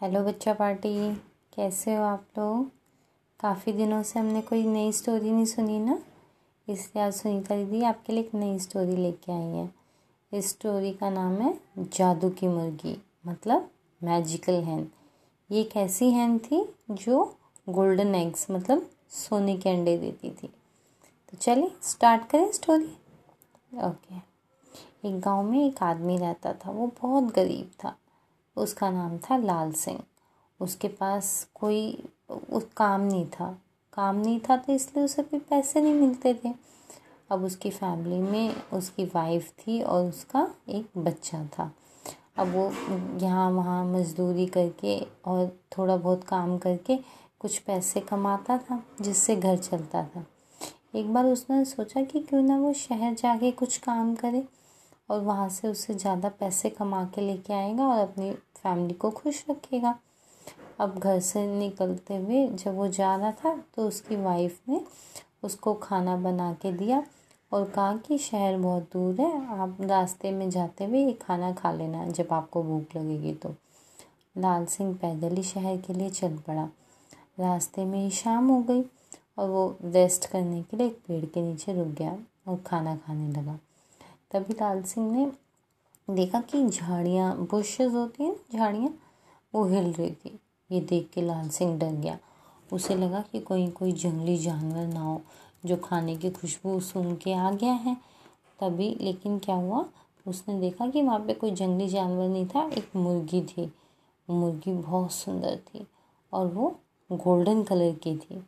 Hello बच्चा party, कैसे हो आप लोग? काफ़ी दिनों से हमने कोई नई स्टोरी नहीं सुनी ना, इसलिए आज सुनीता दीदी आपके लिए एक नई स्टोरी लेके आई है। इस स्टोरी का नाम है जादू की मुर्गी मतलब मैजिकल हैन ये एक ऐसी हैन थी जो गोल्डन एग्स मतलब सोने के अंडे देती थी। तो चलिए स्टार्ट करें स्टोरी ओके एक गाँव में एक आदमी रहता था, वो बहुत गरीब था। उसका नाम था लाल सिंह। उसके पास कोई उस काम नहीं था। काम नहीं था तो इसलिए उसे कोई पैसे नहीं मिलते थे। अब उसकी फैमिली में उसकी वाइफ थी और उसका एक बच्चा था। अब वो यहाँ वहाँ मज़दूरी करके और थोड़ा बहुत काम करके कुछ पैसे कमाता था, जिससे घर चलता था। एक बार उसने सोचा कि क्यों ना वो शहर जाके कुछ काम करे। और वहाँ से उससे ज़्यादा पैसे कमा के लेके आएगा और अपनी फैमिली को खुश रखेगा। अब घर से निकलते हुए जब वो जा रहा था तो उसकी वाइफ ने उसको खाना बना के दिया और कहा कि शहर बहुत दूर है, आप रास्ते में जाते हुए ये खाना खा लेना जब आपको भूख लगेगी तो। लाल सिंह पैदल ही शहर के लिए चल पड़ा। रास्ते में ही शाम हो गई और वो रेस्ट करने के लिए एक पेड़ के नीचे रुक गया और खाना खाने लगा। तभी लाल सिंह ने देखा कि झाड़ियाँ बुशेस होती हैं झाड़ियाँ, वो हिल रही थी। ये देख के लाल सिंह डर गया। उसे लगा कि कोई कोई जंगली जानवर ना हो, जो खाने की खुशबू सुन के आ गया है। तभी, लेकिन क्या हुआ? उसने देखा कि वहाँ पे कोई जंगली जानवर नहीं था, एक मुर्गी थी। मुर्गी बहुत सुंदर थी और वो गोल्डन कलर की थी।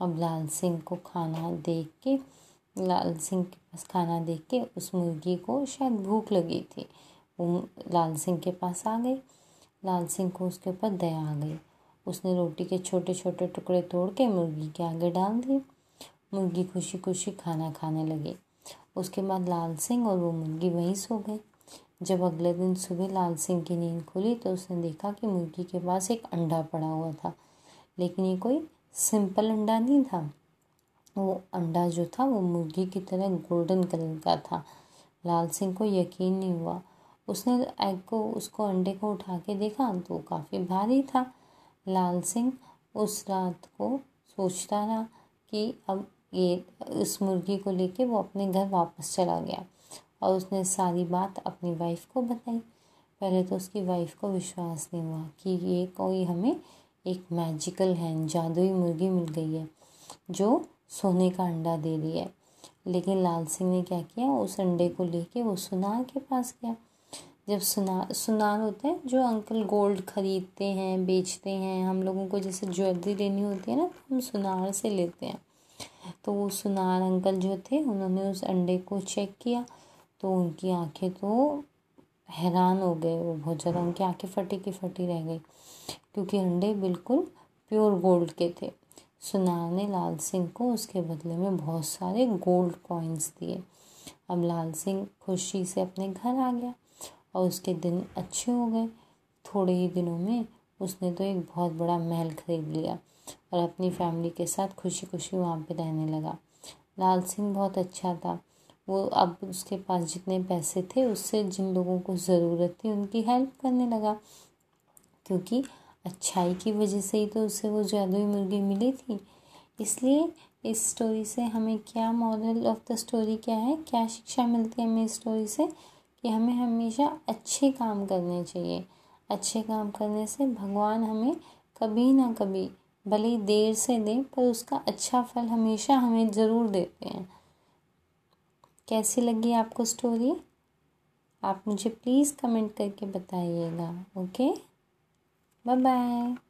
अब लाल सिंह को खाना देख के लाल सिंह के पास खाना देख के उस मुर्गी को शायद भूख लगी थी। वो लाल सिंह के पास आ गई। लाल सिंह को उसके ऊपर दया आ गई। उसने रोटी के छोटे छोटे टुकड़े तोड़ के मुर्गी के आगे डाल दिए। मुर्गी खुशी खुशी खाना खाने लगी। उसके बाद लाल सिंह और वो मुर्गी वहीं सो गए जब अगले दिन सुबह लाल सिंह की नींद खुली तो उसने देखा कि मुर्गी के पास एक अंडा पड़ा हुआ था। लेकिन ये कोई सिंपल अंडा नहीं था। वो अंडा जो था, वो मुर्गी की तरह गोल्डन कलर का था। लाल सिंह को यकीन नहीं हुआ। उसने एग को, उसको अंडे को उठा के देखा तो काफ़ी भारी था। लाल सिंह उस रात को सोचता रहा कि अब ये उस मुर्गी को लेके वो अपने घर वापस चला गया और उसने सारी बात अपनी वाइफ को बताई। पहले तो उसकी वाइफ को विश्वास नहीं हुआ कि ये कोई हमें एक मैजिकल है जादुई मुर्गी मिल गई है, जो सोने का अंडा दे दिया। है लेकिन लाल सिंह ने क्या किया? उस अंडे को लेके वो सुनार के पास गया। जब सुनार सुनार होते हैं, जो अंकल गोल्ड खरीदते हैं, बेचते हैं, हम लोगों को जैसे ज्वेलरी लेनी होती है ना तो हम सुनार से लेते हैं। तो वो सुनार अंकल जो थे, उन्होंने उस अंडे को चेक किया तो उनकी आँखें तो हैरान हो गए, वो बहुत ज़्यादा उनकी आँखें फटी की फटी रह गई, क्योंकि अंडे बिल्कुल प्योर गोल्ड के थे। सुनार ने लाल सिंह को उसके बदले में बहुत सारे गोल्ड कॉइन्स दिए। अब लाल सिंह खुशी से अपने घर आ गया और उसके दिन अच्छे हो गए। थोड़े ही दिनों में उसने तो एक बहुत बड़ा महल खरीद लिया और अपनी फैमिली के साथ खुशी खुशी वहाँ पे रहने लगा। लाल सिंह बहुत अच्छा था। वो अब उसके पास जितने पैसे थे, उससे जिन लोगों को ज़रूरत थी उनकी हेल्प करने लगा, क्योंकि अच्छाई की वजह से ही तो उसे वो जादुई मुर्गी मिली थी। इसलिए इस स्टोरी से हमें क्या मॉरल ऑफ़ द स्टोरी क्या है, क्या शिक्षा मिलती है हमें इस स्टोरी से कि हमें हमेशा अच्छे काम करने चाहिए। अच्छे काम करने से भगवान हमें कभी ना कभी भले ही देर से दें, पर उसका अच्छा फल हमेशा हमें ज़रूर देते हैं। कैसी लगी आपको स्टोरी आप मुझे प्लीज़ कमेंट करके बताइएगा ओके 拜拜。